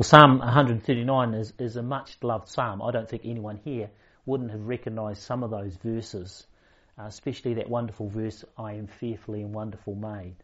Well, Psalm 139 is, is a much loved psalm. I don't think anyone here wouldn't have recognised some of those verses, uh, especially that wonderful verse, I am fearfully and wonderfully made.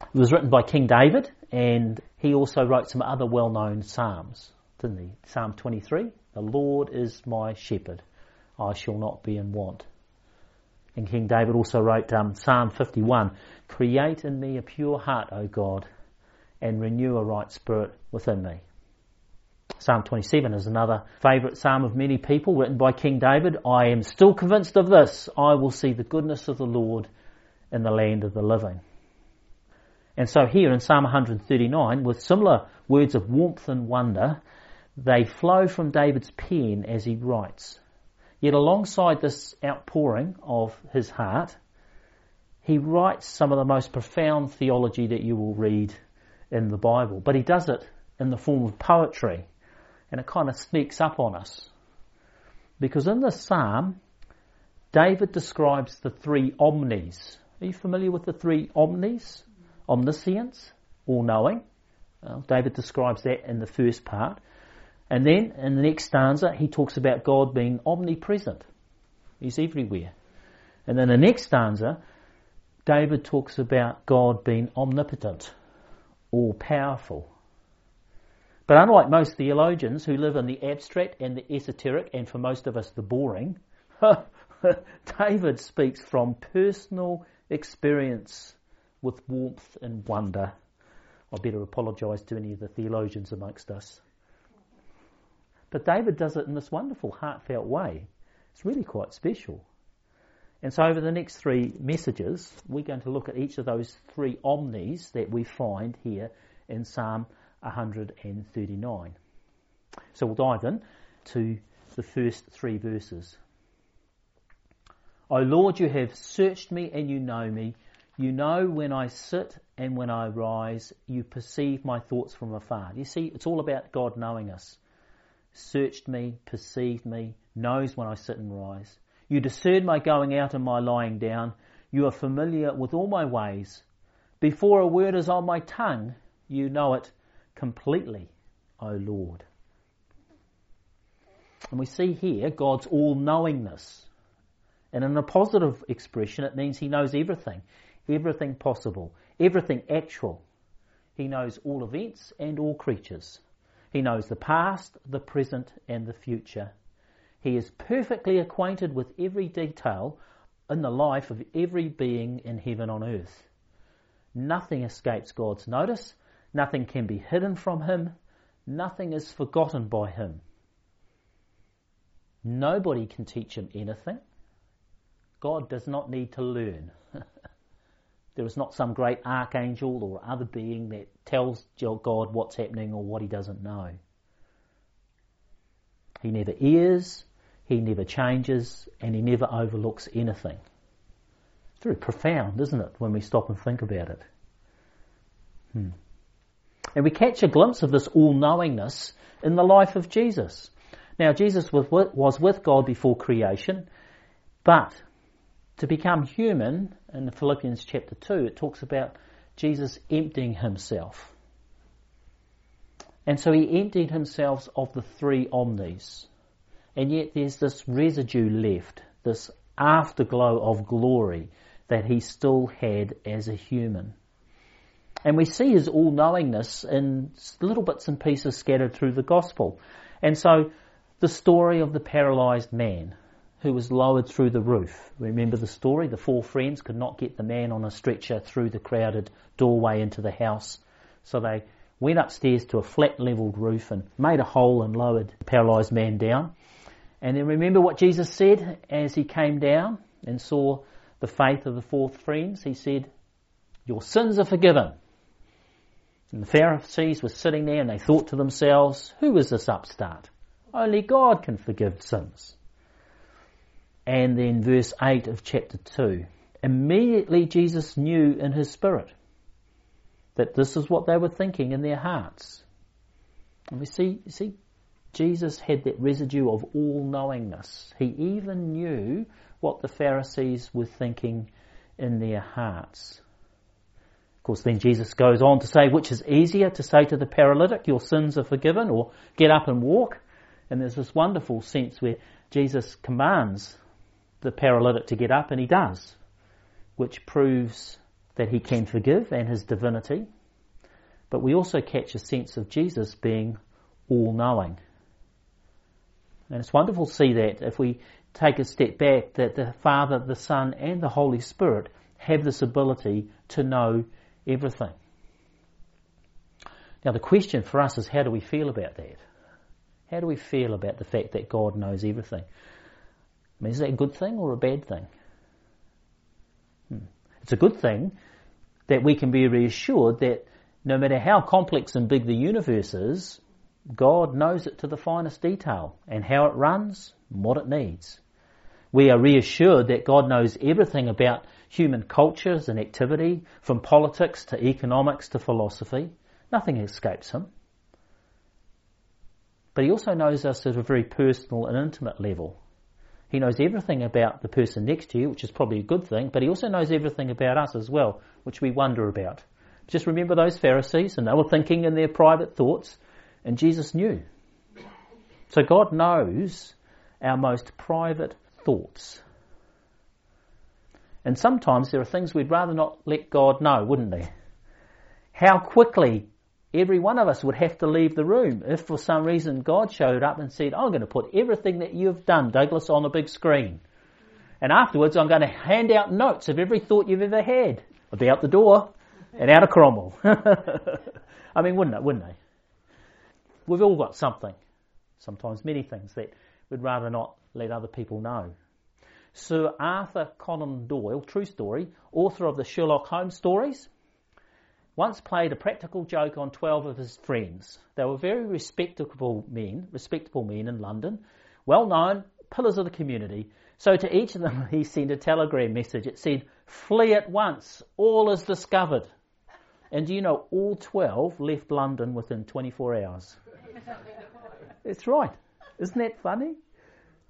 It was written by King David, and he also wrote some other well-known psalms, didn't he? Psalm 23, the Lord is my shepherd, I shall not be in want. And King David also wrote um, Psalm 51, create in me a pure heart, O God, and renew a right spirit within me. Psalm 27 is another favourite psalm of many people written by King David. I am still convinced of this. I will see the goodness of the Lord in the land of the living. And so here in Psalm 139, with similar words of warmth and wonder, they flow from David's pen as he writes. Yet alongside this outpouring of his heart, he writes some of the most profound theology that you will read in the Bible. But he does it in the form of poetry and it kind of sneaks up on us. Because in this psalm, David describes the three omnis. Are you familiar with the three omnis? Omniscience, all knowing. Well, David describes that in the first part. And then in the next stanza, he talks about God being omnipresent. He's everywhere. And then the next stanza, David talks about God being omnipotent, all powerful. But unlike most theologians who live in the abstract and the esoteric, and for most of us the boring, David speaks from personal experience with warmth and wonder. I better apologise to any of the theologians amongst us. But David does it in this wonderful, heartfelt way. It's really quite special. And so over the next three messages, we're going to look at each of those three omnis that we find here in Psalm 139. So we'll dive in to the first three verses. O Lord, you have searched me and you know me. You know when I sit and when I rise. You perceive my thoughts from afar. You see, it's all about God knowing us. Searched me, perceived me, knows when I sit and rise. You discern my going out and my lying down. You are familiar with all my ways. Before a word is on my tongue, you know it completely, O Lord. And we see here God's all knowingness. And in a positive expression, it means He knows everything, everything possible, everything actual. He knows all events and all creatures. He knows the past, the present, and the future. He is perfectly acquainted with every detail in the life of every being in heaven on earth. Nothing escapes God's notice, Nothing can be hidden from him. Nothing is forgotten by him. Nobody can teach him anything. God does not need to learn. there is not some great archangel or other being that tells God what's happening or what he doesn't know. He never is, he never changes, and he never overlooks anything. It's very profound, isn't it, when we stop and think about it? Hmm. And we catch a glimpse of this all-knowingness in the life of Jesus. Now, Jesus was with, God before creation, but to become human, in Philippians chapter 2, it talks about Jesus emptying himself. And so he emptied himself of the three omnis. And yet there's this residue left, this afterglow of glory that he still had as a human. And we see his all-knowingness in little bits and pieces scattered through the gospel. And so the story of the paralyzed man who was lowered through the roof. Remember the story? The four friends could not get the man on a stretcher through the crowded doorway into the house. So they went upstairs to a flat leveled roof and made a hole and lowered the paralyzed man down. And then remember what Jesus said as he came down and saw the faith of the four friends? He said, Your sins are forgiven. And the Pharisees were sitting there and they thought to themselves, who is this upstart? Only God can forgive sins. And then verse 8 of chapter 2. Immediately Jesus knew in his spirit that this is what they were thinking in their hearts. And we see, see, Jesus had that residue of all knowingness. He even knew what the Pharisees were thinking in their hearts. Of course, then Jesus goes on to say, which is easier to say to the paralytic, your sins are forgiven, or get up and walk. And there's this wonderful sense where Jesus commands the paralytic to get up, and he does, which proves that he can forgive and his divinity. But we also catch a sense of Jesus being all knowing. And it's wonderful to see that if we take a step back, that the Father, the Son, and the Holy Spirit have this ability to know everything. Now the question for us is how do we feel about that? How do we feel about the fact that God knows everything? I mean, is that a good thing or a bad thing? Hmm. It's a good thing that we can be reassured that no matter how complex and big the universe is, God knows it to the finest detail and how it runs and what it needs. We are reassured that God knows everything about human cultures and activity, from politics to economics to philosophy. Nothing escapes him. But he also knows us at a very personal and intimate level. He knows everything about the person next to you, which is probably a good thing, but he also knows everything about us as well, which we wonder about. Just remember those Pharisees, and they were thinking in their private thoughts, and Jesus knew. So God knows our most private thoughts. And sometimes there are things we'd rather not let God know, wouldn't there? How quickly every one of us would have to leave the room if for some reason God showed up and said, I'm going to put everything that you've done, Douglas, on a big screen. And afterwards I'm going to hand out notes of every thought you've ever had. I'll be out the door and out of Cromwell. I mean, wouldn't it? Wouldn't they? We've all got something, sometimes many things that we'd rather not let other people know. Sir Arthur Conan Doyle, true story, author of the Sherlock Holmes stories, once played a practical joke on 12 of his friends. They were very respectable men, respectable men in London, well known, pillars of the community. So to each of them he sent a telegram message. It said, flee at once, all is discovered. And do you know all 12 left London within 24 hours? It's right. Isn't that funny?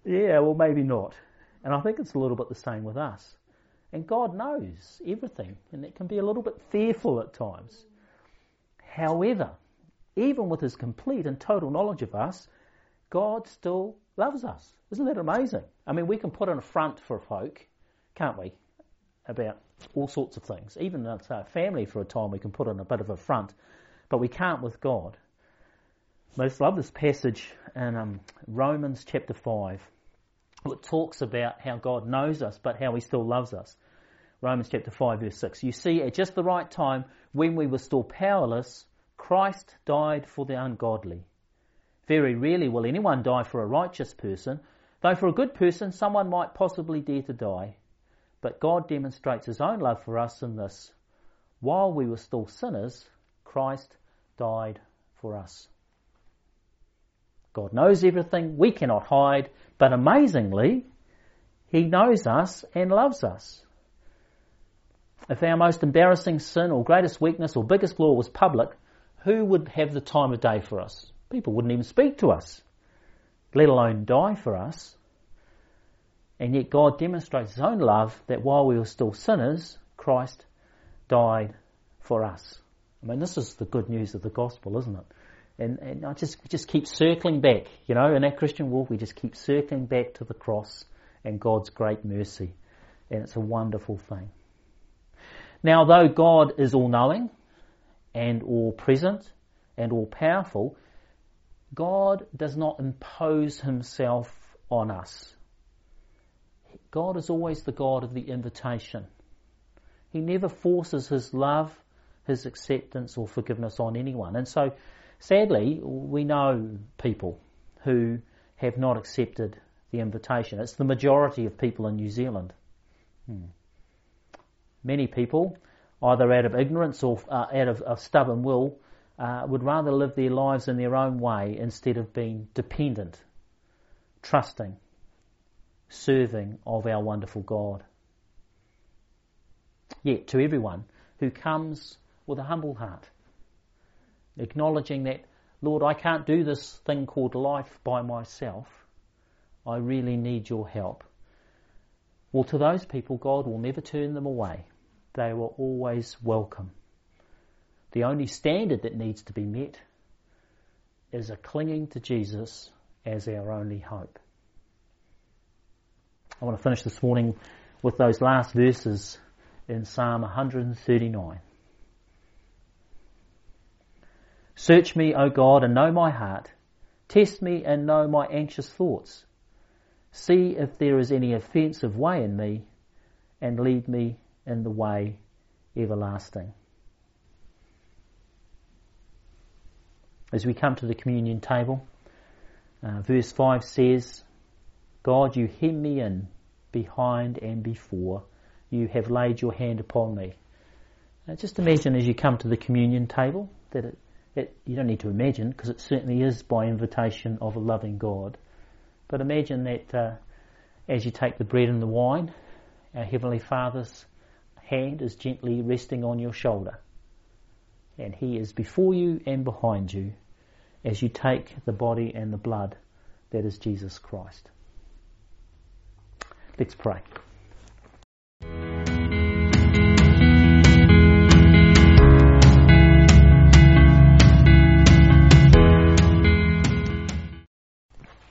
Yeah, well maybe not. And I think it's a little bit the same with us. And God knows everything, and it can be a little bit fearful at times. However, even with His complete and total knowledge of us, God still loves us. Isn't that amazing? I mean, we can put on a front for folk, can't we? About all sorts of things. Even as a family for a time, we can put on a bit of a front, but we can't with God. Just love this passage in um, Romans chapter 5 it talks about how God knows us, but how He still loves us. Romans chapter 5 verse 6. You see, at just the right time, when we were still powerless, Christ died for the ungodly. Very rarely will anyone die for a righteous person, though for a good person someone might possibly dare to die. But God demonstrates His own love for us in this. While we were still sinners, Christ died for us. God knows everything, we cannot hide, but amazingly, He knows us and loves us. If our most embarrassing sin or greatest weakness or biggest flaw was public, who would have the time of day for us? People wouldn't even speak to us, let alone die for us. And yet God demonstrates His own love that while we were still sinners, Christ died for us. I mean, this is the good news of the gospel, isn't it? And, and I just just keep circling back, you know, in our Christian walk, we just keep circling back to the cross and God's great mercy. And it's a wonderful thing. Now, though God is all knowing and all present and all powerful, God does not impose himself on us. God is always the God of the invitation. He never forces his love, his acceptance or forgiveness on anyone. And so Sadly, we know people who have not accepted the invitation. It's the majority of people in New Zealand. Hmm. Many people, either out of ignorance or uh, out of, stubborn will, uh, would rather live their lives in their own way instead of being dependent, trusting, serving of our wonderful God. Yet, to everyone who comes with a humble heart, acknowledging that, Lord, I can't do this thing called life by myself. I really need your help. Well, to those people, God will never turn them away. They were always welcome The only standard that needs to be met is a clinging to Jesus as our only hope. I want to finish this morning with those last verses in Psalm 139. Search me, O God, and know my heart. Test me and know my anxious thoughts. See if there is any offensive way in me, and lead me in the way everlasting. As we come to the communion table, uh, verse 5 says, God, you hem me in behind and before. You have laid your hand upon me. Just imagine as you come to the communion table that it, it, you don't need to imagine because it certainly is by invitation of a loving God. But imagine that uh, as you take the bread and the wine, our Heavenly Father's hand is gently resting on your shoulder. And He is before you and behind you as you take the body and the blood that is Jesus Christ. Let's pray.